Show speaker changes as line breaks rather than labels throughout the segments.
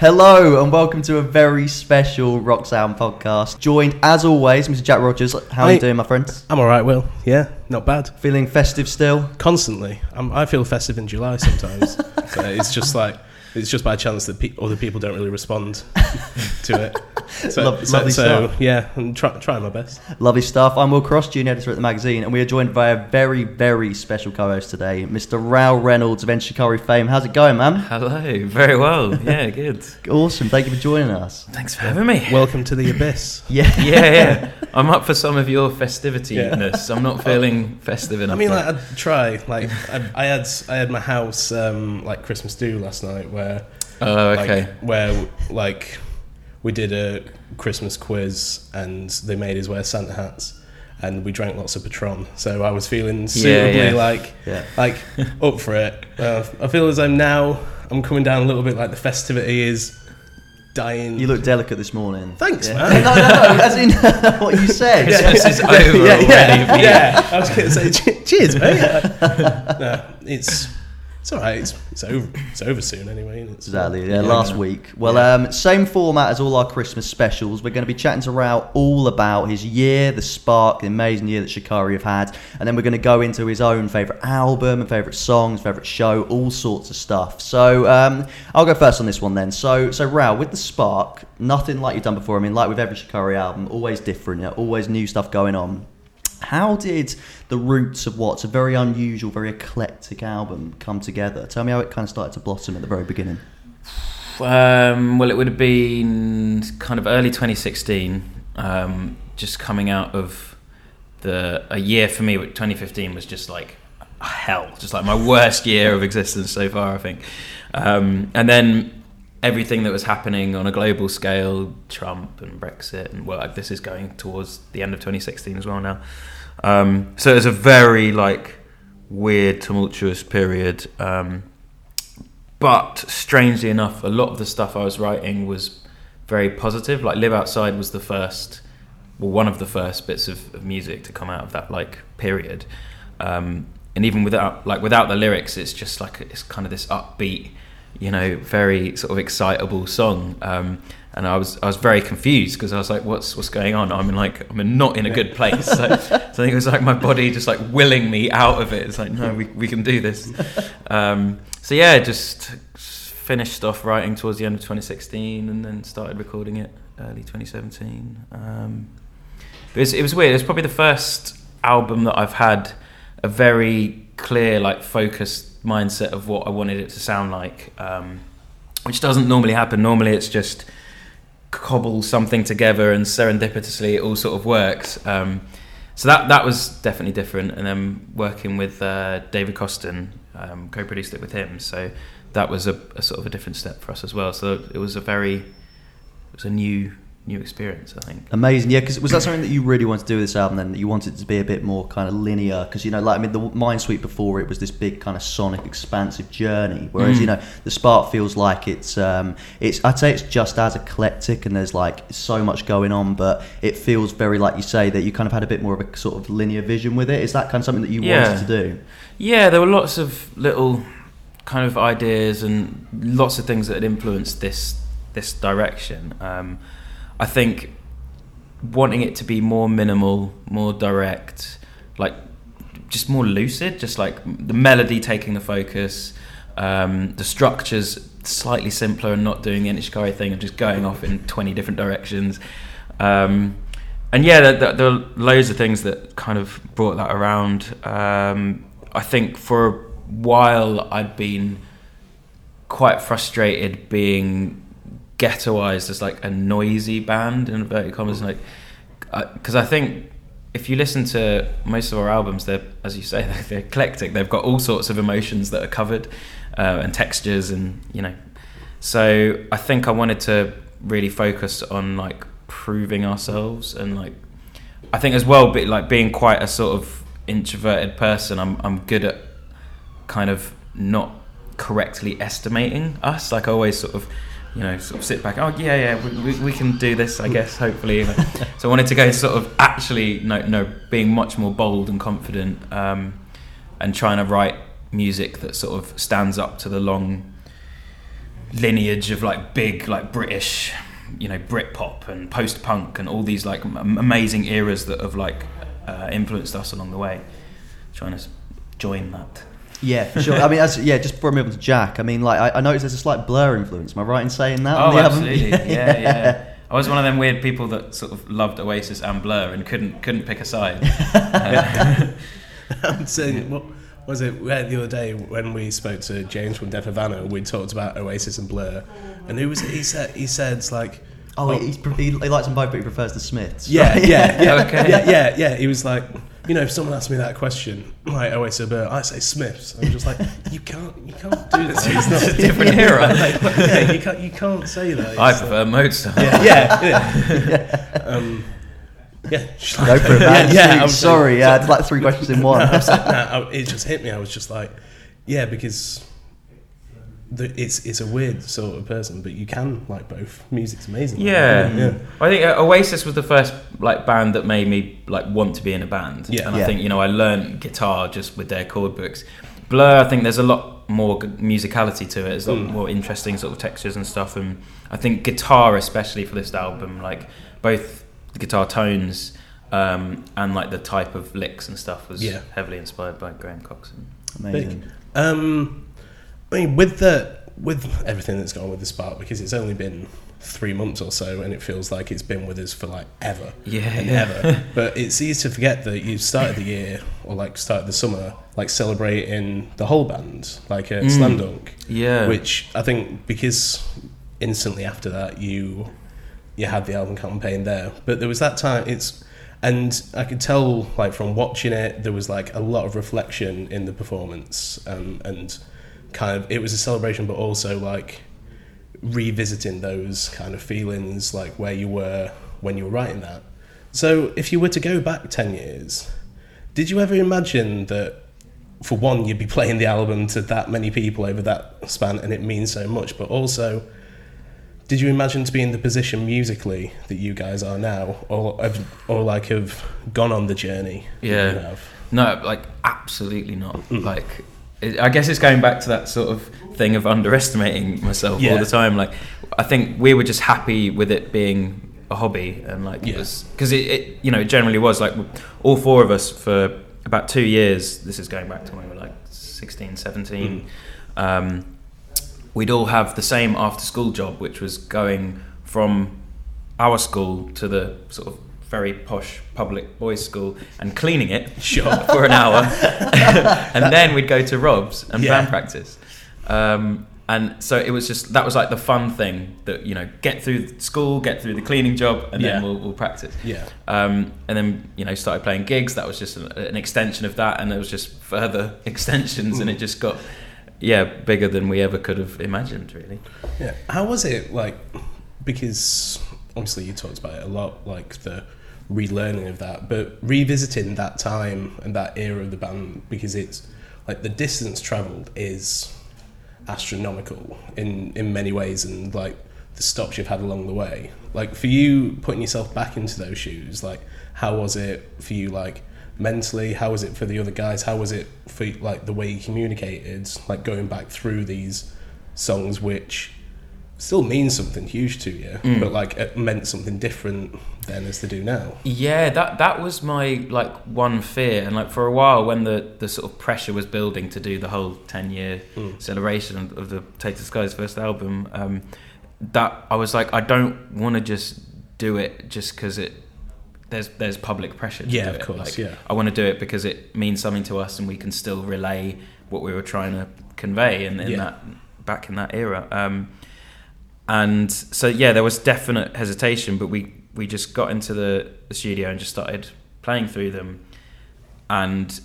Hello and welcome to a very special Rock Sound podcast. Joined as always, Mr. Jack Rogers. How are
Hi.
you doing, my friends?
I'm all right, Will. Yeah, not bad.
Feeling festive still?
Constantly, I'm, I feel festive in July sometimes. so it's just like it's just by chance that pe- other people don't really respond to it. So,
Lo-
so,
lovely
so,
stuff.
yeah, I'm try, trying my best.
Lovely stuff. I'm Will Cross, junior editor at the magazine, and we are joined by a very, very special co-host today, Mr. Rou Reynolds of Enter Shikari fame. How's it going, man?
Hello, very well. Yeah, good.
Awesome. Thank you for joining us.
Thanks for having me.
Welcome to the abyss.
Yeah.
Yeah, yeah. I'm up for some of your festivity-ness. I'm not feeling festive enough.
I mean, like, I'd try. Like, I, I had I had my house um, like Christmas do last night, where
oh, okay.
like, where like we did a Christmas quiz and they made us wear Santa hats and we drank lots of Patron. So I was feeling suitably
yeah.
like
Yeah.
like up for it. Uh, I feel as I'm now I'm coming down a little bit like the festivity is dying.
You look delicate this morning.
Thanks,
Yeah.
man.
no, no, no. As in what you said.
Christmas is over
yeah,
already.
yeah, yeah. I was going to say cheers, mate. no, it's it's all right. It's, it's over. It's over soon anyway.
Exactly, yeah, last week. Well, um, same format as all our Christmas specials. We're going to be chatting to Rou all about his year, the spark, the amazing year that Shikari have had, and then we're going to go into his own favourite album and favourite songs, favourite show, all sorts of stuff. So um, I'll go first on this one then. So, so Rou, with the spark, nothing like you've done before. I mean, like with every Shikari album, always different, yeah, always new stuff going on. How did the roots of what's a very unusual, very eclectic album come together? Tell me how it kind of started to blossom at the very beginning.
Um, well, it would have been kind of early 2016, um, just coming out of the a year for me. 2015 was just like hell, just like my worst year of existence so far, I think. Um, and then everything that was happening on a global scale, Trump and Brexit, and well, like, this is going towards the end of 2016 as well now. Um, so it was a very like weird, tumultuous period. Um, but strangely enough, a lot of the stuff I was writing was very positive. Like "Live Outside" was the first, well, one of the first bits of, of music to come out of that like period. Um, and even without like without the lyrics, it's just like it's kind of this upbeat, you know, very sort of excitable song. Um, and I was I was very confused because I was like, what's what's going on? I'm in like I'm in not in a good place. So, so I think it was like my body just like willing me out of it. It's like no, we we can do this. Um, so yeah, just finished off writing towards the end of 2016 and then started recording it early 2017. Um, it was, it was weird. It was probably the first album that I've had a very clear, like, focused mindset of what I wanted it to sound like, um, which doesn't normally happen. Normally, it's just cobble something together and serendipitously it all sort of works. Um, so that that was definitely different. And then working with uh, David Kosten, um, co-produced it with him. So that was a, a sort of a different step for us as well. So it was a very it was a new new experience, I think.
Amazing, yeah. Because was that something that you really wanted to do with this album? Then that you wanted it to be a bit more kind of linear? Because you know, like I mean, the Mindsweep before it was this big kind of sonic, expansive journey. Whereas
Mm.
you know, the Spark feels like it's um, it's I'd say it's just as eclectic and there's like so much going on, but it feels very like you say that you kind of had a bit more of a sort of linear vision with it. Is that kind of something that you
Yeah.
wanted to do?
Yeah, there were lots of little kind of ideas and lots of things that had influenced this this direction. Um, I think wanting it to be more minimal, more direct, like just more lucid, just like the melody taking the focus, um, the structures slightly simpler and not doing the Enter Shikari thing of just going off in 20 different directions. Um, and yeah, there, there, there are loads of things that kind of brought that around. Um, I think for a while I'd been quite frustrated being ghettoized as like a noisy band in inverted commas, like because I think if you listen to most of our albums, they're as you say they're, they're eclectic. They've got all sorts of emotions that are covered uh, and textures, and you know. So I think I wanted to really focus on like proving ourselves and like I think as well, but like being quite a sort of introverted person, I'm I'm good at kind of not correctly estimating us. Like I always sort of, you know, sort of sit back. Oh yeah, yeah, we, we, we can do this. I guess hopefully. so I wanted to go sort of actually no no being much more bold and confident, um, and trying to write music that sort of stands up to the long lineage of like big like British, you know, Britpop and post punk and all these like am- amazing eras that have like uh, influenced us along the way. Trying to join that.
Yeah, for sure. I mean, as, yeah, just before I move on to Jack, I mean, like, I, I noticed there's a slight Blur influence. Am I right in saying that?
Oh, absolutely. Yeah, yeah. yeah. I was one of them weird people that sort of loved Oasis and Blur and couldn't couldn't pick a side.
I'm saying, what was it the other day when we spoke to James from Deaf Havana? We talked about Oasis and Blur, and who was it? He said he said like,
Oh, oh. he's, he, he likes them both, but he prefers the Smiths.
yeah,
right?
yeah, yeah,
Okay.
yeah, yeah, yeah. He was like, you know, if someone asked me that question, like Oasis or Blur, I say Smiths. I'm just like, you can't, you can't do this. It's not
a different era.
Like, yeah, you can't, you can't say that.
I
It's
prefer Mozart.
like- yeah, yeah, yeah. Um, yeah.
Go for it, man.
Yeah, I'm
Sorry, yeah, it's like three questions in one.
No, I'm saying- no, I- it just hit me. I was just like, yeah, because the, it's it's a weird sort of person, but you can like both. Music's amazing.
Yeah.
yeah,
I think uh, Oasis was the first like band that made me like want to be in a band.
Yeah.
and I think you know I learned guitar just with their chord books. Blur, I think there's a lot more musicality to it. There's a lot
Mm.
more interesting sort of textures and stuff. And I think guitar, especially for this album, like both the guitar tones um, and like the type of licks and stuff was
Yeah.
heavily inspired by Graham Coxon.
Amazing.
Um, I mean, with the with everything that's gone with the spark, because it's only been three months or so, and it feels like it's been with us for like ever.
Yeah,
and
yeah.
ever. But it's easy to forget that you started the year or like started the summer like celebrating the whole band, like at
Mm.
Slam Dunk.
Yeah,
which I think because instantly after that you you had the album campaign there, but there was that time it's and I could tell like from watching it there was like a lot of reflection in the performance um, and kind of it was a celebration but also like revisiting those kind of feelings like where you were when you were writing that. So if you were to go back 10 years, did you ever imagine that for one, you'd be playing the album to that many people over that span, and it means so much. But also, did you imagine to be in the position musically that you guys are now, or have, or like have gone on the journey?
Yeah. No, like absolutely not. Like, it, I guess it's going back to that sort of thing of underestimating myself all the time. Like, I think we were just happy with it being a hobby, and like it
Yeah.
because it, it, you know, it generally was like all four of us for about two years. This is going back to when we were like 16, 17. Um, we'd all have the same after school job, which was going from our school to the sort of very posh public boys' school and cleaning it
Sure.
for an hour, and then we'd go to Rob's and
Yeah.
band practice. Um, and so it was just that was like the fun thing that you know get through school, get through the cleaning job, and
Yeah.
then we'll, we'll practice.
Yeah.
Um, and then you know started playing gigs. That was just an, an extension of that, and there was just further extensions, and it just got yeah bigger than we ever could have imagined. Really.
Yeah. How was it like? Because obviously you talked about it a lot, like the relearning of that, but revisiting that time and that era of the band because it's like the distance travelled is astronomical in in many ways, and like the stops you've had along the way. Like for you, putting yourself back into those shoes, like how was it for you, like? mentally how was it for the other guys how was it for like the way you communicated like going back through these songs which still means something huge to you,
Mm.
but like it meant something different then as they do now.
Yeah, that that was my like one fear, and like for a while when the the sort of pressure was building to do the whole ten year
Mm.
celebration of, the Take the Sky's first album, um, that I was like, I don't want to just do it just because it there's there's public pressure. To
Yeah, of course,
Like,
yeah.
I want to do it because it means something to us, and we can still relay what we were trying to convey in, in
Yeah.
that back in that era. Um, and so yeah, there was definite hesitation, but we we just got into the, the studio and just started playing through them, and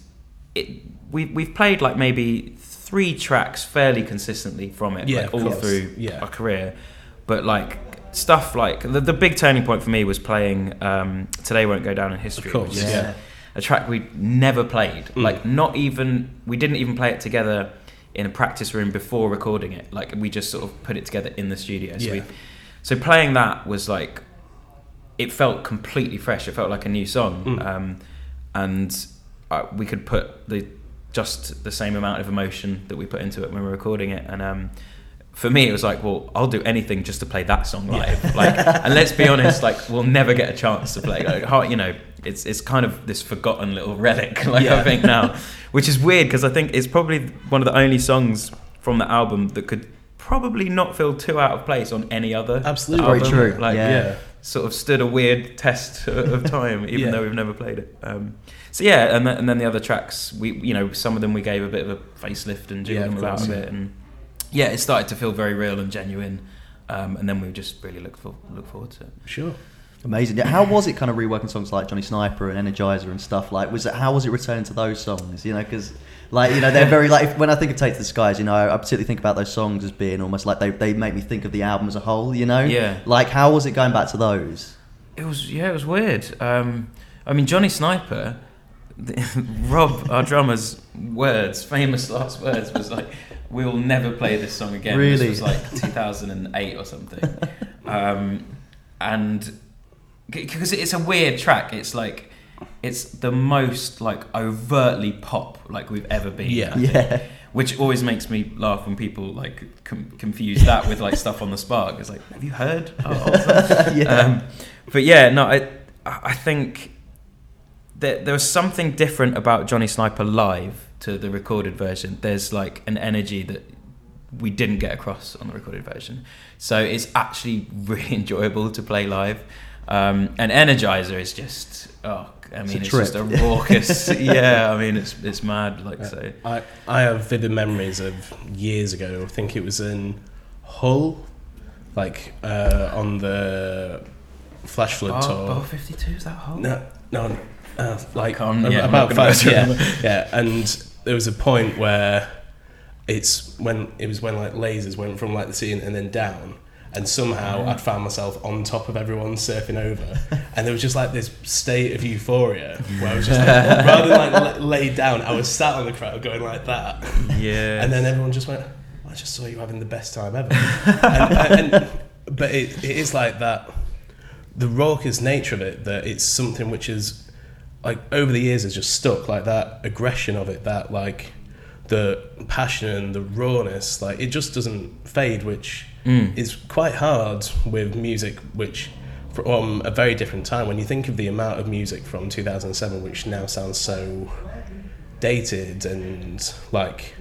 it we we've played like maybe three tracks fairly consistently from it,
Yeah,
like all
course.
through
Yeah.
our career, but like stuff like the, the big turning point for me was playing um, "Today Won't Go Down in History,"
Of course,
which is
yeah.
a track we never played.
Mm.
Like not even we didn't even play it together in a practice room before recording it. Like we just sort of put it together in the studio. So,
Yeah.
we, so playing that was like it felt completely fresh. It felt like a new song,
Mm.
um, and uh, we could put the just the same amount of emotion that we put into it when we were recording it. And um, for me, it was like, well, I'll do anything just to play that song live. Like, and let's be honest, like, we'll never get a chance to play. Like, you know, it's it's kind of this forgotten little relic. Like,
Yeah.
I think now, which is weird because I think it's probably one of the only songs from the album that could probably not feel too out of place on any other.
Absolutely.
Very true,
Like,
yeah.
yeah.
sort of stood a weird test of time, even
Yeah.
though we've never played it. Um, so yeah, and then, and then the other tracks, we you know some of them we gave a bit of a facelift and
Yeah,
jiggled them about a bit, and yeah, it started to feel very real and genuine. Um, and then we just really look for look forward to it.
Sure.
Amazing. Yeah, how was it kind of reworking songs like Johnny Sniper and Energizer and stuff? Like, was it how was it returning to those songs? You know, because like you know they're very like if- when I think of Take to the Skies, you know, I particularly think about those songs as being almost like they they make me think of the album as a whole. You know,
Yeah.
Like, how was it going back to those?
It was yeah, it was weird. Um, I mean, Johnny Sniper, Rob, our drummer's words, famous last words was like, "We'll never play this song again."
Really?
This was like 2008 or something, um, and because it's a weird track, it's like it's the most like overtly pop like we've ever been.
Yeah.
Think.
Yeah,
Which always makes me laugh when people like com- confuse that with like stuff on the Spark. It's like, have you heard? Oh,
yeah.
um, but yeah, no, I I think that there was something different about Johnny Sniper live to the recorded version. There's like an energy that we didn't get across on the recorded version, so it's actually really enjoyable to play live. Um, and Energizer is just oh, I
It's
mean,
a
it's, just a raucous. yeah, I mean, it's it's mad. Like so,
I, I have vivid memories of years ago. I think it was in Hull, like uh, on the Flash Flood tour.
Oh, 52 is that Hull?
No, no, uh, like
can't- yeah, I'm
about
gonna
five. Yeah, yeah. And there was a point where it's when it was when like lasers went from like the scene and then down. And somehow I'd found myself on top of everyone surfing over, and there was just like this state of euphoria where I was just like, rather than like laid down, I was sat on the crowd going like that,
Yeah.
and then everyone just went, "I just saw you having the best time ever." and, and, but it, it is like that, the raucous nature of it. That it's something which is like over the years has just stuck. Like that aggression of it, that like the passion and the rawness. Like it just doesn't fade, which
Mm.
is quite hard with music, which. From a very different time, when you think of the amount of music from 2007, which now sounds so dated and like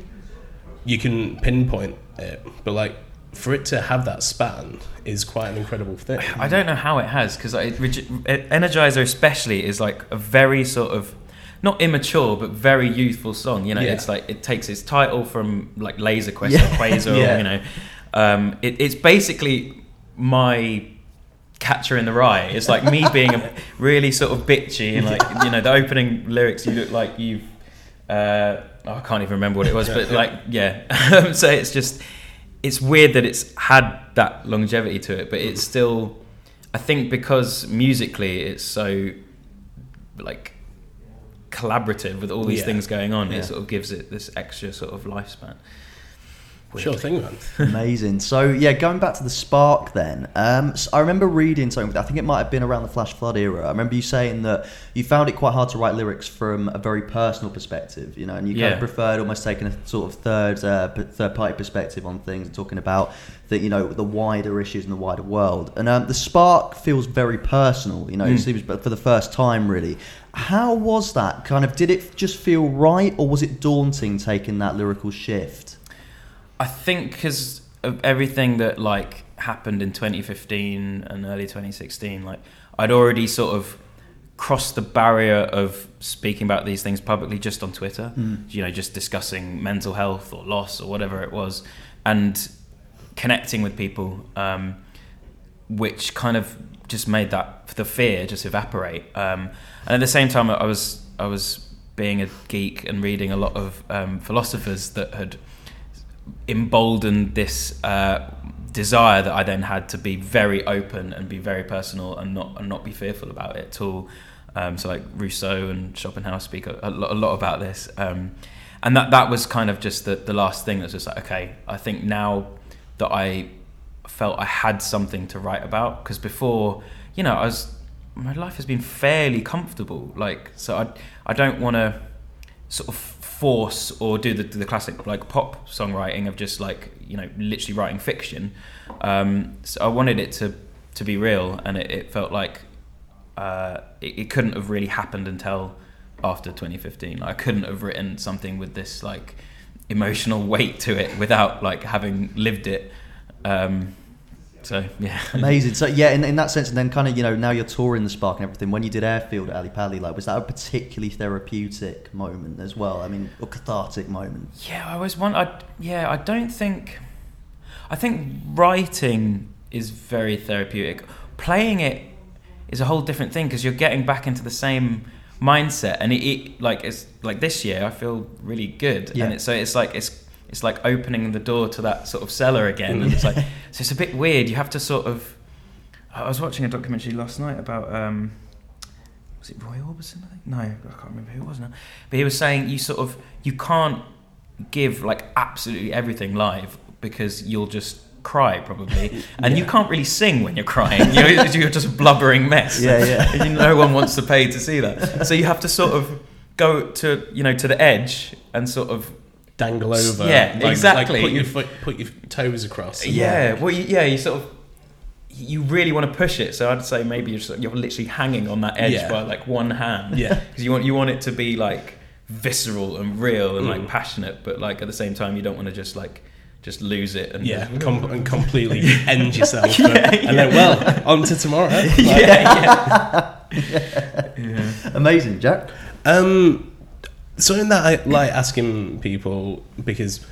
you can pinpoint it, but like for it to have that span is quite an incredible thing.
I don't know how it has because Energizer especially is like a very sort of not immature but very youthful song. You know,
Yeah.
it's like it takes its title from like Laser Quest
Yeah.
or Quasar.
Yeah.
You know, um, it, it's basically my catcher in the rye. It's like me being a really sort of bitchy and like you know the opening lyrics. You look like you've. Uh, I can't even remember what it was, but like yeah. so it's just it's weird that it's had that longevity to it, but it's still. I think because musically it's so like collaborative with all these
Yeah.
things going on,
Yeah.
it sort of gives it this extra sort of lifespan.
Sure thing, man.
Amazing. So yeah, going back to the Spark then. Um, so I remember reading something. I think it might have been around the Flash Flood era. I remember you saying that you found it quite hard to write lyrics from a very personal perspective. You know, and you kind of preferred almost taking a sort of third uh, p- third party perspective on things, and talking about the you know the wider issues in the wider world. And um, the Spark feels very personal. You know, it
Mm.
seems but for the first time really. How was that? Kind of did it just feel right, or was it daunting taking that lyrical shift?
I think because of everything that like happened in 2015 and early 2016, like I'd already sort of crossed the barrier of speaking about these things publicly just on Twitter. You know, just discussing mental health or loss or whatever it was, and connecting with people, um, which kind of just made that the fear just evaporate. Um, and at the same time, I was I was being a geek and reading a lot of um, philosophers that had emboldened this uh, desire that I then had to be very open and be very personal and not and not be fearful about it at all. Um, so like Rousseau and Schopenhauer speak a, a, lot, a lot about this, um, and that that was kind of just the, the last thing that's just like okay, I think now that I felt I had something to write about because before you know I was my life has been fairly comfortable like so I I don't want to sort of force or do the, the classic like pop songwriting of just like you know literally writing fiction. Um, so I wanted it to to be real, and it, it felt like uh, it, it couldn't have really happened until after 2015. Like, I couldn't have written something with this like emotional weight to it without like having lived it. Um, so yeah,
Amazing. So yeah, in, in that sense, and then kind of you know now you're touring the Spark and everything. When you did Airfield at Ali Pali, like was that a particularly therapeutic moment as well? I mean, or cathartic moment?
Yeah, I was one. I yeah, I don't think. I think writing is very therapeutic. Playing it is a whole different thing because you're getting back into the same mindset, and it, it like it's like this year I feel really good,
Yeah.
and it's so it's like it's it's like opening the door to that sort of cellar again, and it's like so it's a bit weird. You have to sort of. I was watching a documentary last night about. Um, was it Roy Orbison? I think no, I can't remember who it was now. But he was saying you sort of you can't give like absolutely everything live because you'll just cry probably, and you can't really sing when you're crying. You're, you're just a blubbering mess.
Yeah, yeah.
And no one wants to pay to see that. So you have to sort of go to you know to the edge and sort of
Dangle over.
Yeah,
like,
exactly.
Like put your foot, put your toes across.
yeah. Well, you, yeah, you sort of you really want to push it. So I'd say maybe you're, sort of- you're literally hanging on that edge
Yeah.
by like one hand.
Yeah.
because you want you want it to be like visceral and real and like
Mm.
passionate, but like at the same time you don't want to just like just lose it and
Yeah, com- and completely end yourself.
Yeah,
and
yeah.
then, well, on to tomorrow. Like,
yeah, yeah. yeah.
Amazing, Jack.
Um, something that I like asking people because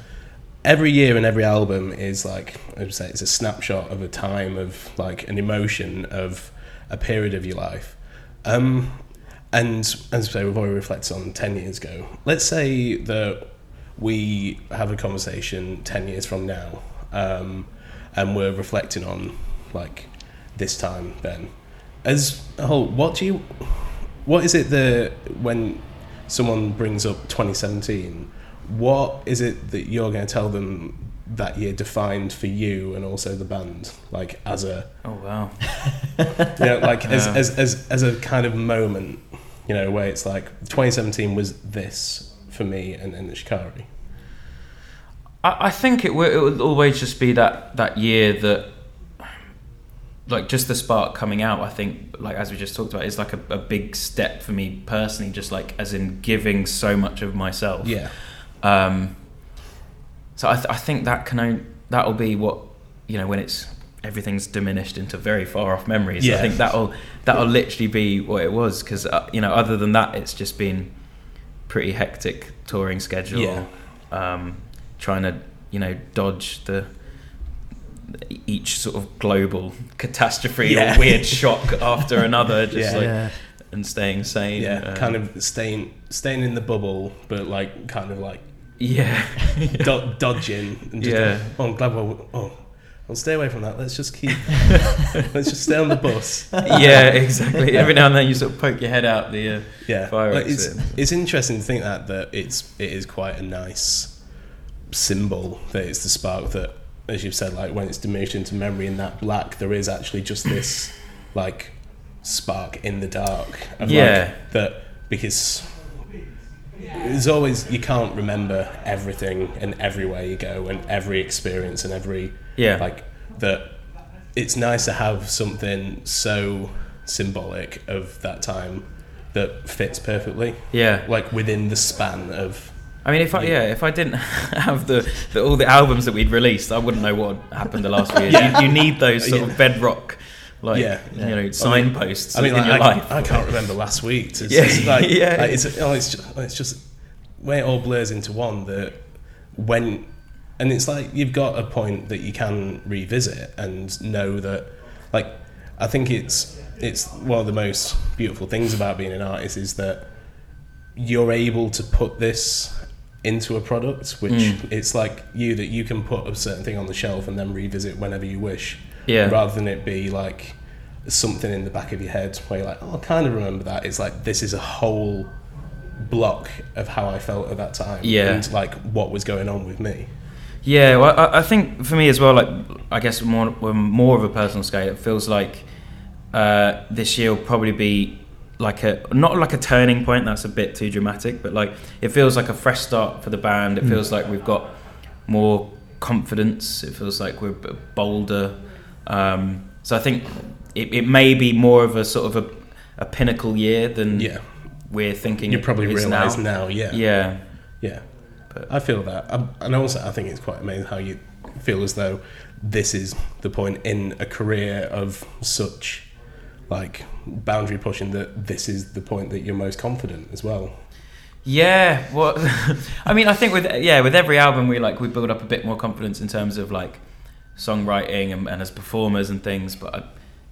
every year and every album is like I would say it's a snapshot of a time of like an emotion of a period of your life. Um, and as I say, we've already reflected on ten years ago. Let's say that we have a conversation ten years from now, um, and we're reflecting on like this time then. As a whole, what do you what is it that when someone brings up 2017 what is it that you're going to tell them that year defined for you and also the band like as a
Oh wow.
you know like as,
Yeah.
as, as, as a kind of moment you know where it's like 2017 was this for me and, and Shikari
I, I think it will, it will always just be that that year that like just the spark coming out i think like as we just talked about is like a, a big step for me personally just like as in giving so much of myself
yeah
um so i, th- I think that can only, that'll be what you know when it's everything's diminished into very far off memories
Yeah.
i think that'll that'll literally be what it was because uh, you know other than that it's just been pretty hectic touring schedule
Yeah.
um trying to you know dodge the each sort of global catastrophe
Yeah.
or weird shock after another just
Yeah.
like
yeah.
and staying sane
yeah
um,
kind of staying staying in the bubble but like kind of like
yeah
do- dodging and just
Yeah.
oh, I'm glad we're, oh I'll stay away from that let's just keep let's just stay on the bus
yeah exactly every now and then you sort of poke your head out the uh,
yeah
Fire
Like, it's, it's interesting to think that that it's it is quite a nice symbol that it's the spark that as you've said like when it's diminished into memory in that black there is actually just this like spark in the dark of
Yeah.
like, that because there's always you can't remember everything and everywhere you go and every experience and every
Yeah.
like that it's nice to have something so symbolic of that time that fits perfectly
yeah
like within the span of
I mean, if I yeah, if I didn't have the, the all the albums that we'd released, I wouldn't know what happened the last few years.
Yeah.
You, you need those sort
Yeah.
of bedrock, like
Yeah.
you know, signposts
I mean,
in
like,
your
I,
life.
I can't remember last week. It's,
Yeah,
it's like,
yeah.
like, it's, oh, it's just, oh, it's just when it all blurs into one that when, and it's like you've got a point that you can revisit and know that, like, I think it's it's one of the most beautiful things about being an artist is that you're able to put this into a product, which
Mm.
it's like you that you can put a certain thing on the shelf and then revisit whenever you wish
Yeah.
rather than it be like something in the back of your head where you're like, oh, I kind of remember that. It's like this is a whole block of how I felt at that time,
Yeah.
and like what was going on with me.
Yeah, well, I, I think for me as well, like I guess more more of a personal scale, it feels like uh, this year will probably be like a not like a turning point. That's a bit too dramatic, but like it feels like a fresh start for the band. It
Mm.
feels like we've got more confidence. It feels like we're bolder. Um, so I think it, it may be more of a sort of a, a pinnacle year than
Yeah,
we're thinking.
you probably realise
now.
now. Yeah,
Yeah,
yeah.
But-
I feel that, Um, and also I think it's quite amazing how you feel as though this is the point in a career of such like boundary pushing that this is the point that you're most confident as well.
Yeah, well, I mean, I think with yeah, with every album we like we build up a bit more confidence in terms of like songwriting and, and as performers and things. But I,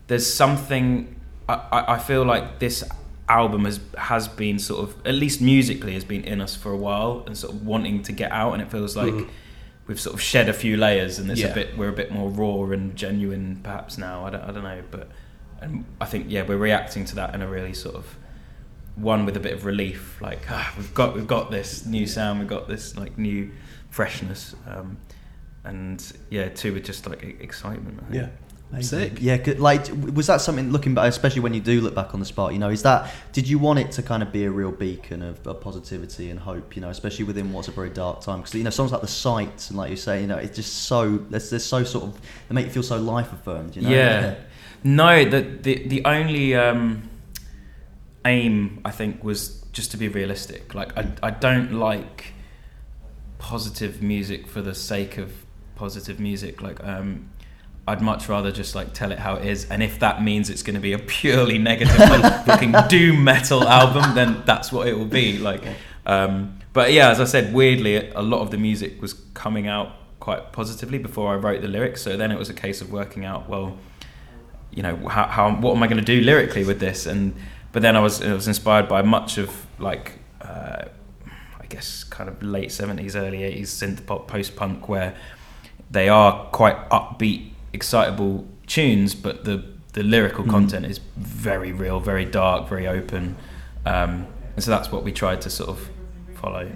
there's something I, I feel like this album has has been sort of at least musically has been in us for a while and sort of wanting to get out, and it feels like
Mhm.
we've sort of shed a few layers and it's
Yeah.
a bit we're a bit more raw and genuine perhaps now. I don't I don't know, but and I think yeah we're reacting to that in a really sort of one with a bit of relief, like ah, we've got we've got this new sound, we've got this like new freshness, um, and yeah, two with just like e- excitement. I think.
Yeah,
Amazing.
sick.
Yeah, good. like was that something looking back, especially when you do look back on the spot? You know, is that did you want it to kind of be a real beacon of, of positivity and hope? You know, especially within what's a very dark time because you know songs like the sights and like you say, you know, it's just so they're, they're so sort of they make you feel so life affirmed. You know,
Yeah. No, the the the only um, aim I think was just to be realistic. Like I I don't like positive music for the sake of positive music. Like um, I'd much rather just like tell it how it is, and if that means it's going to be a purely negative, like fucking doom metal album, then that's what it will be. Like, um, but yeah, as I said, weirdly, a lot of the music was coming out quite positively before I wrote the lyrics. So then it was a case of working out, well, you know, how, how what am I going to do lyrically with this? And but then I was I was inspired by much of like. Uh, I guess kind of late seventies, early eighties synth pop, post punk, where they are quite upbeat, excitable tunes, but the the lyrical
Mm.
content is very real, very dark, very open, um, and so that's what we tried to sort of follow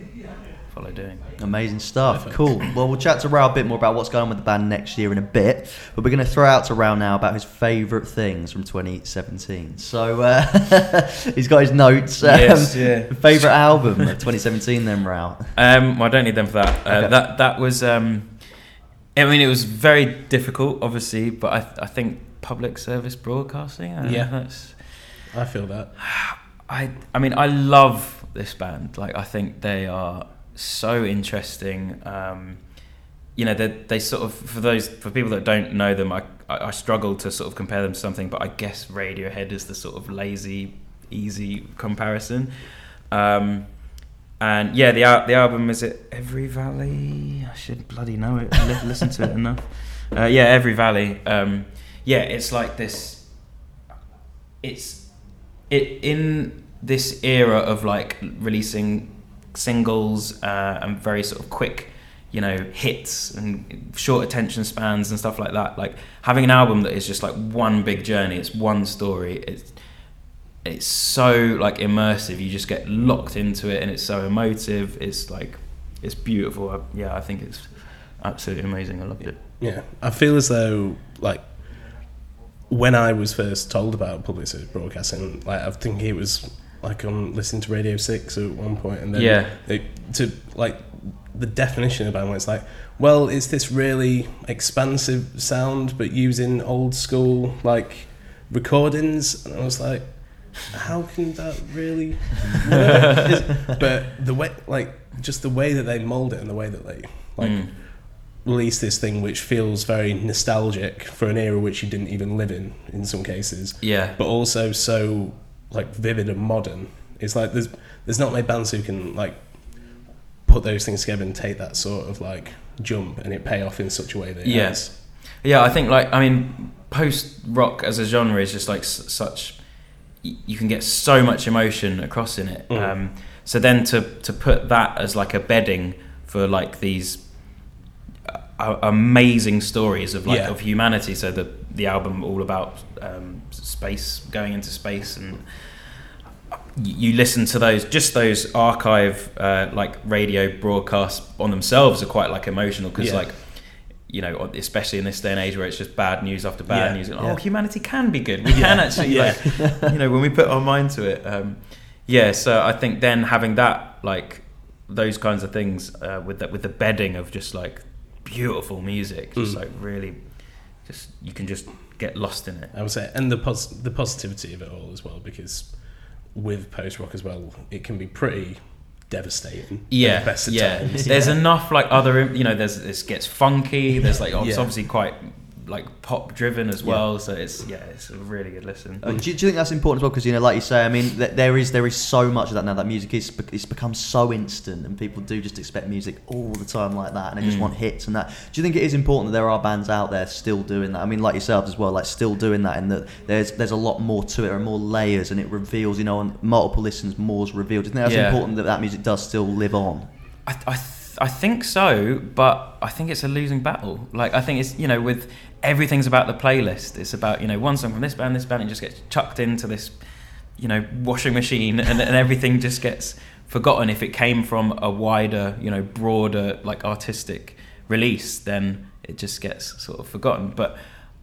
follow doing.
Amazing stuff.
Perfect.
Cool. Well, we'll chat to Rou a bit more about what's going on with the band next year in a bit, but we're going to throw out to Rou now about his favourite things from 2017. So uh, he's got his notes. Um,
Yes, yeah.
Favourite album of 2017, then Rou.
Um, well, I don't need them for that. Uh,
Okay.
That that was. Um, I mean, it was very difficult, obviously, but I I think public service broadcasting. I don't know
Yeah.
that's
I feel that.
I I mean I love this band. Like I think they are so interesting. Um, you know, they they sort of for those for people that don't know them, I, I I struggle to sort of compare them to something, but I guess Radiohead is the sort of lazy, easy comparison. Um, and yeah, the the album is it Every Valley? I should bloody know it. Li- listen to it enough. Uh, yeah, Every Valley. Um, yeah, it's like this. It's it in this era of like releasing singles uh, and very sort of quick, you know, hits and short attention spans and stuff like that. Like having an album that is just like one big journey. It's one story. It's it's so like immersive. You just get locked into it, and it's so emotive. It's like it's beautiful. I, yeah, I think it's absolutely amazing. I loved it.
Yeah, I feel as though like when I was first told about public broadcasting, like I think it was like on listening to Radio Six at one point, and then
Yeah.
to like the definition of band where it's like, well, it's this really expansive sound, but using old school like recordings, and I was like, how can that really work? But the way, like, just the way that they mold it and the way that they like
Mm.
release this thing which feels very nostalgic for an era which you didn't even live in in some cases
Yeah,
but also so like vivid and modern it's like there's there's not many bands who can like put those things together and take that sort of like jump and it pay off in such a way that yes,
Yeah. Yeah, I think like I mean, post rock as a genre is just like s- such. y- You can get so much emotion across in it.
Mm.
Um, so then to to put that as like a bedding for like these uh, amazing stories of like
Yeah.
of humanity. So the the album all about um, space, going into space, and you listen to those just those archive uh, like radio broadcasts on themselves are quite like emotional because
Yeah.
like you know, especially in this day and age where it's just bad news after bad
Yeah,
news.
yeah.
Oh, humanity can be good. We can actually,
Yeah.
like, you know, when we put our mind to it. Um, yeah, so I think then having that, like, those kinds of things uh, with the, with the bedding of just like beautiful music, just
Mm.
like really, just you can just get lost in it.
I would say, and the pos- the positivity of it all as well, because with post rock as well, it can be pretty devastating.
Yeah,
the best
yeah.
times.
There's enough like other, you know. There's this gets funky. There's like it's
Yeah.
obviously quite like pop driven as
Yeah.
well. So it's yeah, it's a really good listen.
Do, you, do you think that's important as well? Because you know, like you say, I mean, th- there is there is so much of that now. That music is it's become so instant, and people do just expect music all the time like that, and they just
Mm.
want hits and that. Do you think it is important that there are bands out there still doing that? I mean, like yourselves as well, like still doing that, and that there's there's a lot more to it, and more layers, and it reveals, you know, on multiple listens, more's revealed. Do you think that's
Yeah.
important that that music does still live on?
I, I, th- I think so, but I think it's a losing battle. Like I think it's you know with everything's about the playlist. It's about you know one song from this band, this band, and just gets chucked into this you know washing machine, and, and everything just gets forgotten. If it came from a wider, you know, broader like artistic release, then it just gets sort of forgotten. But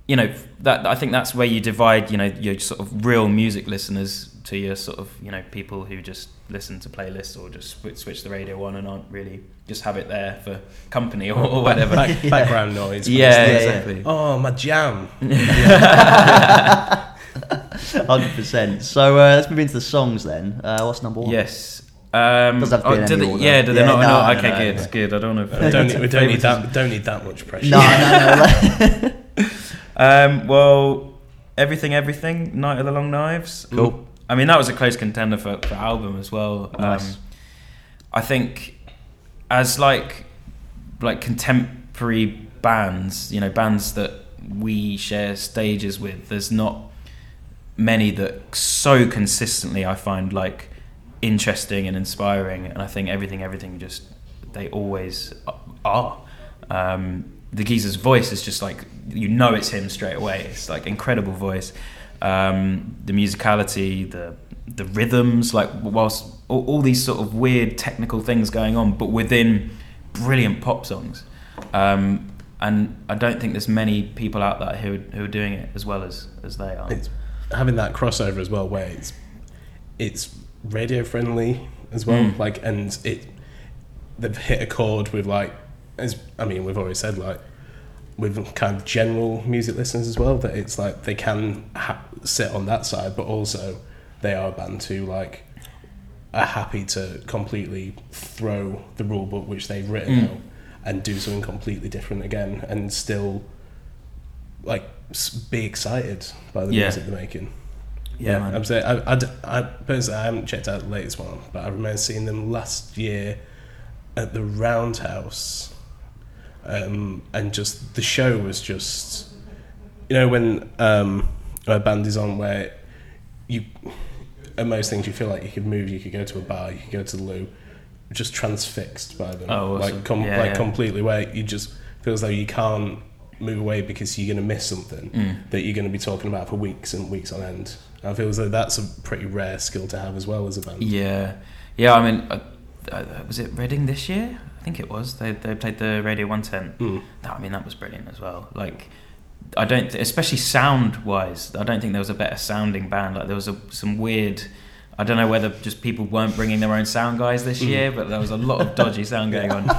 you know that I think that's where you divide you know your sort of real music listeners to your sort of you know people who just listen to playlists or just switch, switch the radio on and aren't really just have it there for company or, or whatever.
Back, background noise.
yeah,
Yeah, yeah.
exactly.
Oh, my jam.
Hundred percent. So uh, let's move into the songs then. Uh, what's number one?
Yes. Um,
Doesn't have to be in any
they-
order.
yeah, do they
Yeah,
not?
no,
no,
no,
okay,
no,
good,
no.
good. I don't know.
We don't, need, we don't need that. Don't need that much pressure.
No, no, no.
Um, well, everything, everything. Night of the Long Knives.
Cool.
I mean, that was a close contender for, for album as well.
Nice.
Um, I think as like like contemporary bands, you know, bands that we share stages with, there's not many that so consistently I find like interesting and inspiring. And I think everything, everything just they always are. Um, the geezer's voice is just like you know it's him straight away. It's like incredible voice. Um, the musicality, the the rhythms, like whilst all, all these sort of weird technical things going on, but within brilliant pop songs. Um, and I don't think there's many people out there who who are doing it as well as as they are.
It's having that crossover as well, where it's it's radio friendly as well.
Mm.
Like, and it they've hit a chord with like, as I mean, we've already said like with kind of general music listeners as well that it's like they can ha- sit on that side, but also they are a band who like are happy to completely throw the rule book which they've written
Mm.
out and do something completely different again and still like be excited by the
Yeah.
music they're making.
yeah, man.
I'm saying I I personally I haven't checked out the latest one, but I remember seeing them last year at the Roundhouse, um, and just the show was just, you know, when um, a band is on where you, at most things you feel like you could move, you could go to a bar, you could go to the loo, just transfixed by them,
Oh, awesome.
like com-
Yeah,
like
yeah.
completely where you just feels like you can't move away because you're going to miss something
Mm.
that you're going to be talking about for weeks and weeks on end. I feel as though that's a pretty rare skill to have as well as a band.
Yeah, yeah. I mean, uh, uh, was it Reading this year? I think it was. They they played the Radio One Ten.
Mm.
I mean, that was brilliant as well. Like, I don't, th- especially sound wise, I don't think there was a better sounding band. Like, there was a, some weird. I don't know whether just people weren't bringing their own sound guys this
Mm.
year, but there was a lot of dodgy sound going on,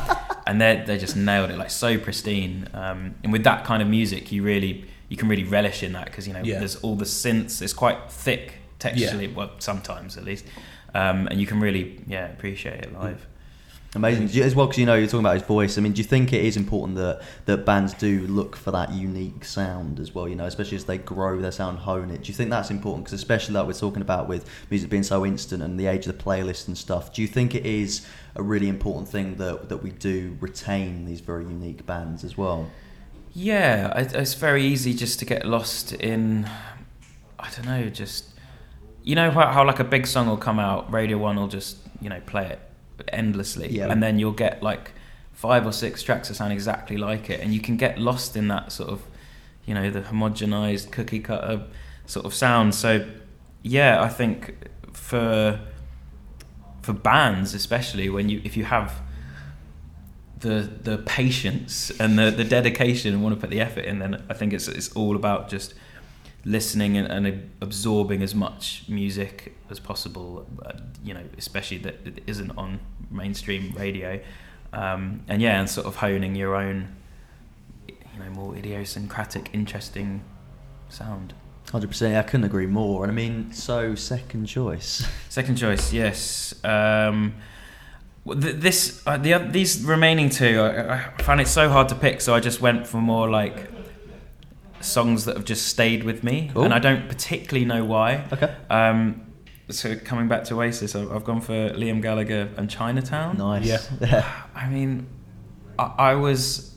and they they just nailed it, like so pristine. Um, and with that kind of music, you really you can really relish in that because you know
Yeah.
there's all the synths. It's quite thick texturally, well sometimes at least, um, and you can really yeah appreciate it live.
Amazing you- as well because you know you're talking about his voice. I mean, do you think it is important that that bands do look for that unique sound as well? You know, especially as they grow their sound, hone it. Do you think that's important? Because especially like we're talking about with music being so instant and the age of the playlist and stuff. Do you think it is a really important thing that that we do retain these very unique bands as well?
Yeah, it's very easy just to get lost in, I don't know, just you know how, how like a big song will come out, Radio One will just you know play it endlessly,
Yeah.
and then you'll get like five or six tracks that sound exactly like it, and you can get lost in that sort of, you know, the homogenized cookie cutter sort of sound. So, yeah, I think for for bands especially when you if you have the the patience and the, the dedication and want to put the effort in, then I think it's it's all about just listening and, and absorbing as much music as possible. Uh, you know, especially that it isn't on mainstream radio, um, and yeah, and sort of honing your own, you know, more idiosyncratic, interesting sound.
Hundred percent. I couldn't agree more. And I mean, so second choice.
Second choice, yes. Um, this uh, the these remaining two, I, I found it so hard to pick, so I just went for more like songs that have just stayed with me,
Cool.
and I don't particularly know why.
Okay.
Um, so coming back to Oasis, I've, I've gone for Liam Gallagher and Chinatown.
Nice. Yeah.
I mean, I, I was,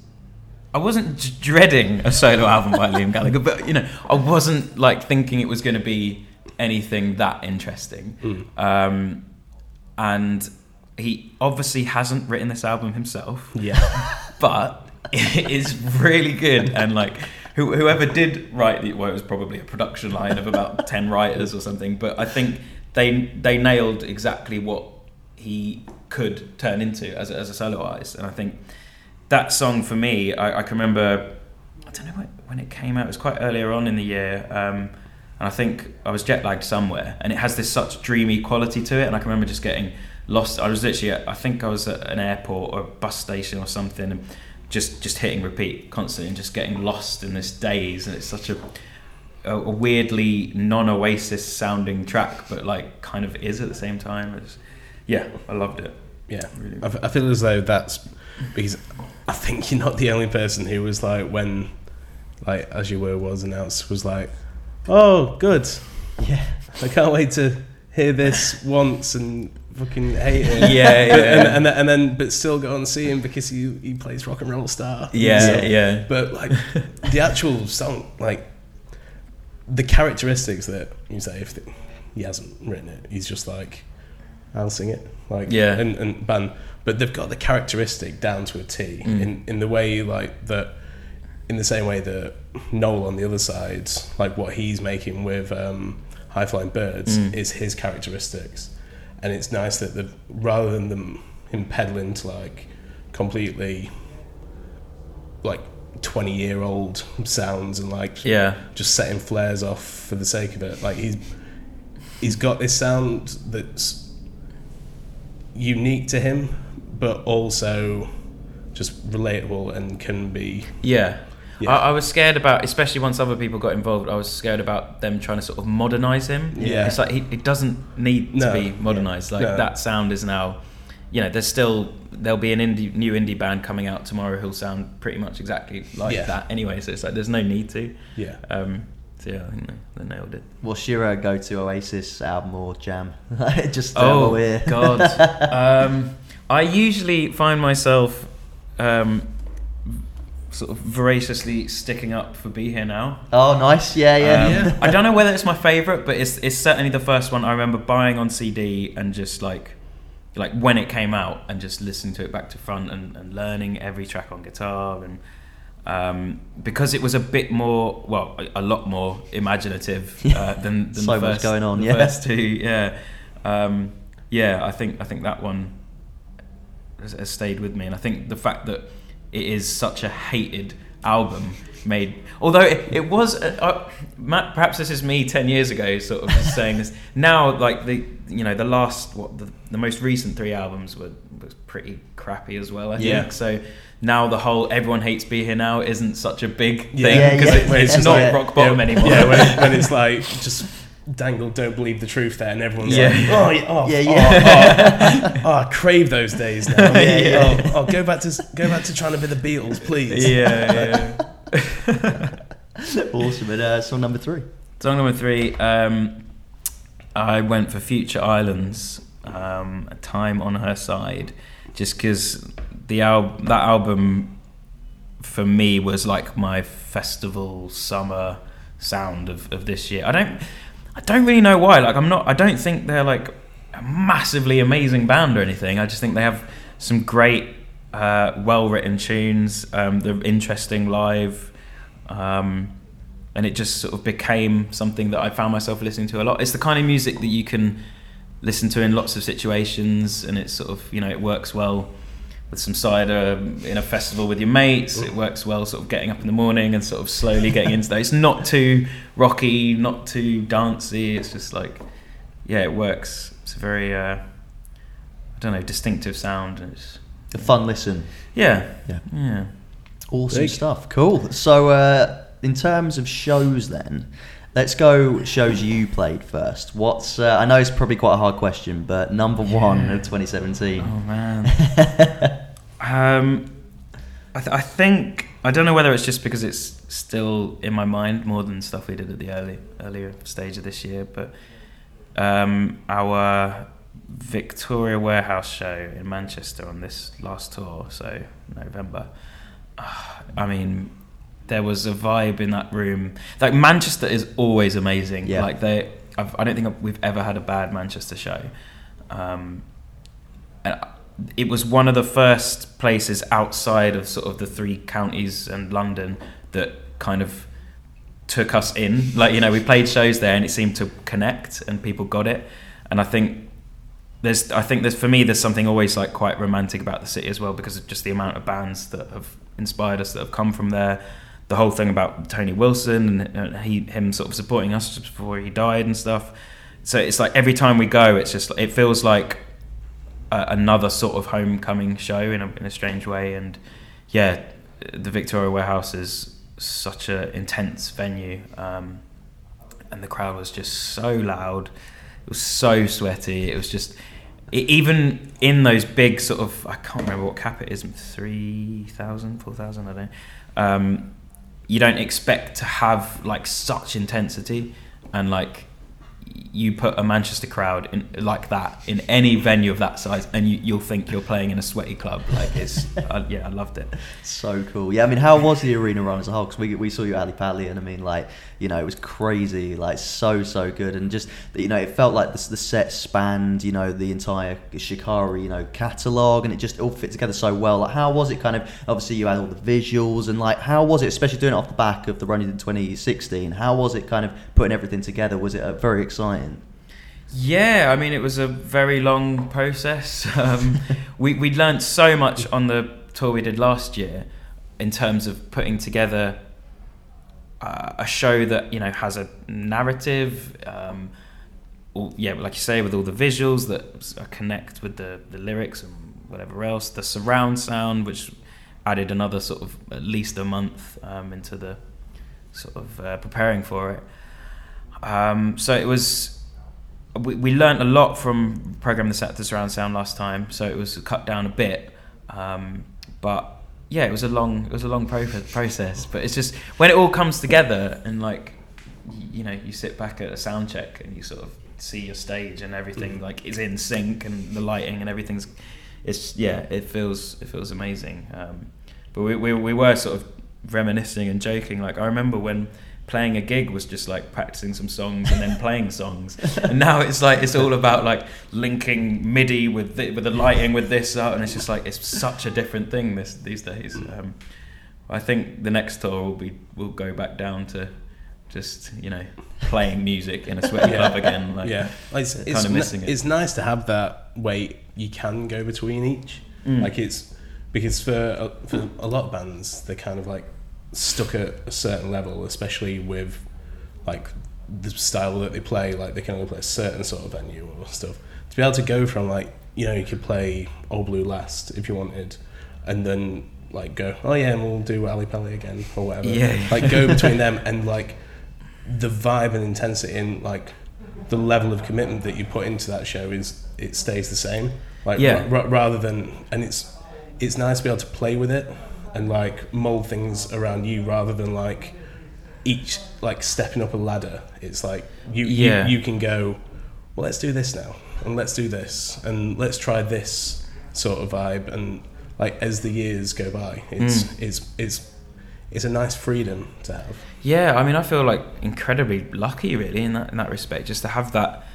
I wasn't dreading a solo album by Liam Gallagher, but you know, I wasn't like thinking it was going to be anything that interesting.
Mm.
Um, and he obviously hasn't written this album himself,
Yeah.
but it is really good. And like, who, whoever did write the, well, it was probably a production line of about ten writers or something. But I think they they nailed exactly what he could turn into as a, as a solo artist. And I think that song for me, I, I can remember. I don't know when, when it came out. It was quite earlier on in the year. Um, and I think I was jet lagged somewhere, and it has this such dreamy quality to it. And I can remember just getting lost. I was literally, at, I think I was at an airport or a bus station or something, and just just hitting repeat constantly, and just getting lost in this daze. And it's such a a, weirdly non-Oasis sounding track, but like kind of is at the same time. It's, yeah, I loved it.
Yeah,
Really.
I, I feel as though that's because I think you're not the only person who was like when, like as you were was announced was like, oh good,
Yeah.
I can't wait to hear this once and fucking hate him.
Yeah,
But-
yeah.
and, and, then- and then but still go and see him because he he plays rock and roll star.
Yeah,
So-
yeah.
But like the actual song, like the characteristics that you say if the, he hasn't written it, he's just like, I'll sing it, like
Yeah.
and and band. But they've got the characteristic down to a T
Mm.
in in the way like that, in the same way that Noel on the other side, like what he's making with um, High Flying Birds,
Mm.
is his characteristics, and it's nice that the rather than them him peddling to like completely like 20 year old sounds and like
Yeah,
just setting flares off for the sake of it like he's he's got this sound that's unique to him but also just relatable and can be
yeah.
Yeah.
I, I was scared about, especially once other people got involved. I was scared about them trying to sort of modernize him.
Yeah.
it's like he, it doesn't need
No.
to be modernized. Like
No.
that sound is now, you know, there's still there'll be an indie new indie band coming out tomorrow who'll sound pretty much exactly like
Yeah.
that anyway. So it's like there's no need to.
yeah
Um, so yeah, I think they, they nailed it.
What's your uh, go-to Oasis album or jam? Just
Oh
while
God! um, I usually find myself um, sort of voraciously sticking up for "Be Here Now."
Oh, nice. Yeah, yeah.
Um,
Yeah.
I don't know whether it's my favorite, but it's it's certainly the first one I remember buying on CD and just like like when it came out and just listening to it back to front and, and learning every track on guitar and um, because it was a bit more well a, a lot more imaginative uh, than, than
So
the
much
first,
going on,
the
yeah.
first two yeah um, yeah I think I think that one has, has stayed with me and I think the fact that it is such a hated album made although it, it was uh, uh, Matt, perhaps this is me 10 years ago sort of saying this now like the you know the last what the, the most recent three albums were was pretty crappy as well I
Yeah.
think so now the whole everyone hates be here now isn't such a big thing
Yeah.
Yeah,
because
yeah.
it, it's,
it's
not
like-
rock bottom anymore
yeah when, when it's like just dangle don't believe the truth there and everyone's
Yeah.
like oh yeah oh,
Yeah,
oh,
yeah.
oh, oh, I crave those days now
Yeah, yeah.
Oh, oh, go back to go back to trying to be the Beatles please
yeah yeah
awesome. And uh, song number three.
Song number three, um, I went for Future Islands, um, a time on her side, just because the al- that album for me was like my festival summer sound of, of this year. I don't, I don't really know why. Like I'm not. I don't think they're like a massively amazing band or anything. I just think they have some great, uh, well written tunes. Um, they're interesting live. Um, and it just sort of became something that I found myself listening to a lot. It's the kind of music that you can listen to in lots of situations, and it's sort of you know it works well with some cider in a festival with your mates. It works well, sort of getting up in the morning and sort of slowly getting into that. It's not too rocky, not too dancey. It's just like, yeah, it works. It's a very, uh, I don't know, distinctive sound. and It's,
A fun listen.
yeah,
Yeah.
yeah.
Awesome
Big.
stuff. Cool. So, uh, in terms of shows, then, let's go shows you played first. What's uh, I know it's probably quite a hard question, but number one of 2017.
Oh man. um, I, th- I think I don't know whether it's just because it's still in my mind more than stuff we did at the early earlier stage of this year, but um, our Victoria Warehouse show in Manchester on this last tour, so November. ah, I mean, there was a vibe in that room. Like Manchester is always amazing.
Yeah.
Like they, I've, I don't think we've ever had a bad Manchester show. Um, and it was one of the first places outside of sort of the three counties and London that kind of took us in. Like you know, we played shows there, and it seemed to connect, and people got it. And I think there's, I think there's for me, there's something always like quite romantic about the city as well because of just the amount of bands that have inspired us that have come from there. The whole thing about Tony Wilson and he, him sort of supporting us before he died and stuff. So it's like every time we go, it's just it feels like another sort of homecoming show in a, in a strange way. And yeah, the Victoria Warehouse is such an intense venue, um, and the crowd was just so loud. It was so sweaty. It was just e- even in those big sort of I can't remember what cap it is 3,000, 4,000, I don't. Um, you don't expect to have like such intensity and like you put a Manchester crowd in like that in any venue of that size, and you, you'll think you're playing in a sweaty club. Like it's, uh, yeah, I loved it.
So cool. Yeah, I mean, how was the arena run as a whole? Because we, we saw you at Ali Pali, and I mean, like, you know, it was crazy, like, so, so good. And just, you know, it felt like the, the set spanned, you know, the entire Shikari, you know, catalogue, and it just all fit together so well. Like, how was it kind of, obviously, you had all the visuals, and like, how was it, especially doing it off the back of the run in 2016, how was it kind of putting everything together? Was it uh, very exciting?
Yeah, I mean, it was a very long process. Um, we we learned so much on the tour we did last year in terms of putting together uh, a show that you know has a narrative. Um, all, yeah, like you say, with all the visuals that uh, connect with the, the lyrics and whatever else. The surround sound, which added another sort of at least a month um, into the sort of uh, preparing for it. Um, so it was we, we learned a lot from programming the set to surround sound last time, so it was cut down a bit. Um, but yeah, it was a long it was a long pro- process. But it's just when it all comes together and like you know you sit back at a sound check and you sort of see your stage and everything like is in sync and the lighting and everything's it's yeah it feels it feels amazing. Um, but we, we we were sort of reminiscing and joking. Like I remember when playing a gig was just like practicing some songs and then playing songs and now it's like it's all about like linking midi with the, with the lighting with this out and it's just like it's such a different thing this these days um, I think the next tour will be we'll go back down to just you know playing music in a sweaty
Yeah.
club again like
yeah, it's,
kinda missing
ni-
it.
it's nice to have that way you can go between each.
Mm.
Like it's because for a, for a lot of bands they're kind of like stuck at a certain level, especially with like the style that they play. Like they can only play a certain sort of venue or stuff. To be able to go from like you know you could play Old Blue last if you wanted, and then like go oh yeah and we'll do Ali Pali again or whatever.
Yeah.
Like go between them and like the vibe and intensity and like the level of commitment that you put into that show is it stays the same like
Yeah.
ra- rather than and it's it's nice to be able to play with it and like mold things around you rather than like each like stepping up a ladder it's like you
Yeah.
you, you can go well let's do this now and let's do this and let's try this sort of vibe and like as the years go by it's
Mm.
it's it's it's a nice freedom to have
Yeah, I mean, I feel like incredibly lucky, really, in that in that respect, just to have that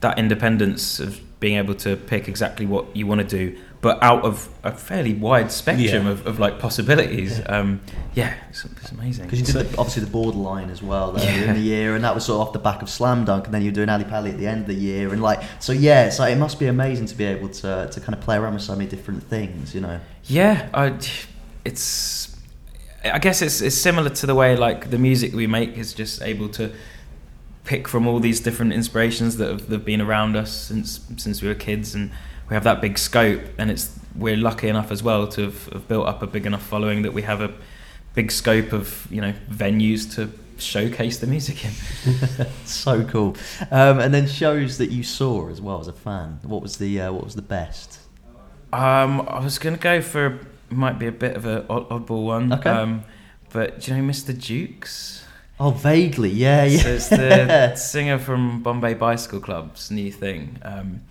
that independence of being able to pick exactly what you want to do, but out of a fairly wide spectrum
Yeah.
of, of like possibilities. Yeah, um, yeah it's, it's amazing.
Because you did the, obviously the borderline as well
Yeah.
in the year, and that was sort of off the back of Slam Dunk, and then you were doing Ali Pali at the end of the year, and like so yeah, it's like it must be amazing to be able to to kind of play around with so many different things, you know.
Yeah, I, it's. I guess it's it's similar to the way like the music we make is just able to pick from all these different inspirations that have, that have been around us since since we were kids, and we have that big scope. And it's we're lucky enough as well to have, have built up a big enough following that we have a big scope of you know venues to showcase the music in.
so cool. Um, and then shows that you saw as well as a fan. What was the uh, what was the best?
Um, I was gonna go for might be a bit of an oddball one.
Okay.
Um, but do you know Mr. Jukes?
Oh, vaguely, yeah, yeah.
So it's the singer from Bombay Bicycle Club's new thing, um,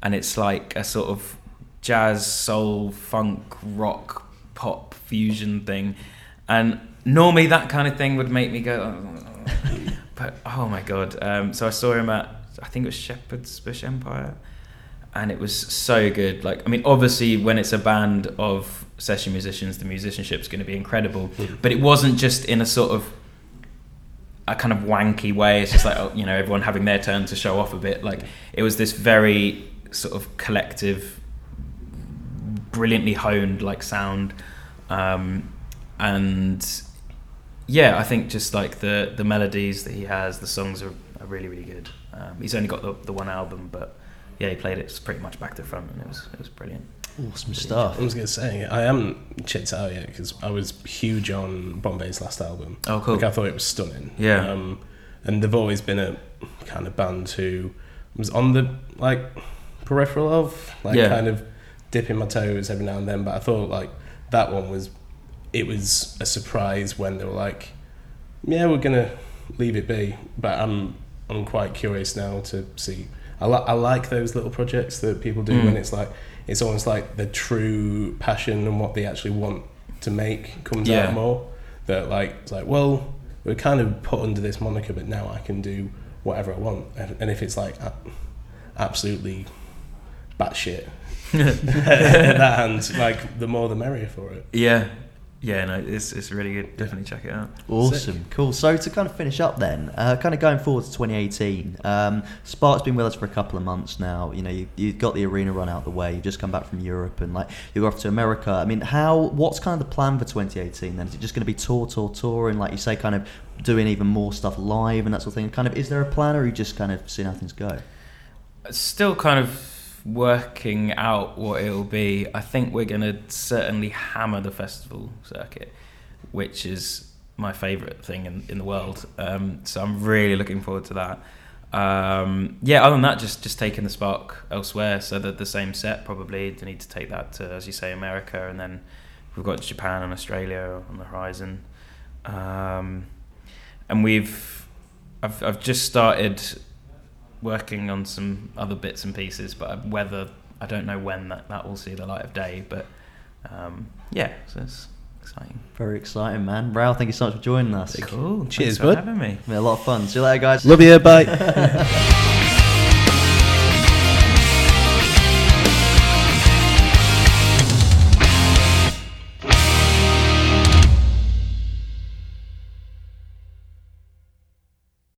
and it's like a sort of jazz, soul, funk, rock, pop fusion thing. And normally that kind of thing would make me go, "Oh." but oh my god! Um, so I saw him at I think it was Shepherd's Bush Empire, and it was so good. Like I mean, obviously when it's a band of session musicians, the musicianship's going to be incredible. But it wasn't just in a sort of a kind of wanky way. It's just like oh, you know everyone having their turn to show off a bit. Like it was this very sort of collective, brilliantly honed like sound, um, and yeah, I think just like the the melodies that he has, the songs are, are really really good. Um, he's only got the, the one album, but yeah, he played it pretty much back to front, and it was it was brilliant.
Awesome stuff.
I was going to say, I haven't checked out yet because I was huge on Bombay's last album.
Oh, cool.
Like, I thought it was stunning.
Yeah.
Um, and they've always been a kind of band who was on the like peripheral of, like
Yeah.
kind of dipping my toes every now and then. But I thought like that one was, it was a surprise when they were like, yeah, we're gonna leave it be. But I'm I'm quite curious now to see. I, li- I like those little projects that people do
Mm.
when it's like it's almost like the true passion and what they actually want to make comes
Yeah.
out more. That like it's like well we're kind of put under this moniker, but now I can do whatever I want, and, and if it's like absolutely batshit, that hand like the more the merrier for it.
Yeah, yeah, no, it's it's really good. Definitely check it out.
Awesome, cool. So to kind of finish up then, uh, kind of going forward to 2018, um, Spark's been with us for a couple of months now. You know, you, you've got the arena run out the way. You've just come back from Europe and like you go off to America. I mean, how? What's kind of the plan for 2018 then? Is it just going to be tour, tour, tour, and like you say, kind of doing even more stuff live and that sort of thing? Kind of, is there a plan, or are you just kind of seeing how things go?
Still kind of working out what it'll be. I think we're going to certainly hammer the festival circuit, which is my favourite thing in, in the world. Um, so I'm really looking forward to that. Um, yeah, other than that, just just taking the spark elsewhere. So that the same set probably to need to take that to, as you say, America, and then we've got Japan and Australia on the horizon. Um, and we've I've I've just started working on some other bits and pieces, but whether I don't know when that, that will see the light of day. But um, yeah, so it's exciting.
Very exciting, man. Rou, thank you so much for joining us.
Cool.
Cheers,
Thanks for
bud.
having me.
It's been a lot of fun. See you later, guys.
Love you, bye.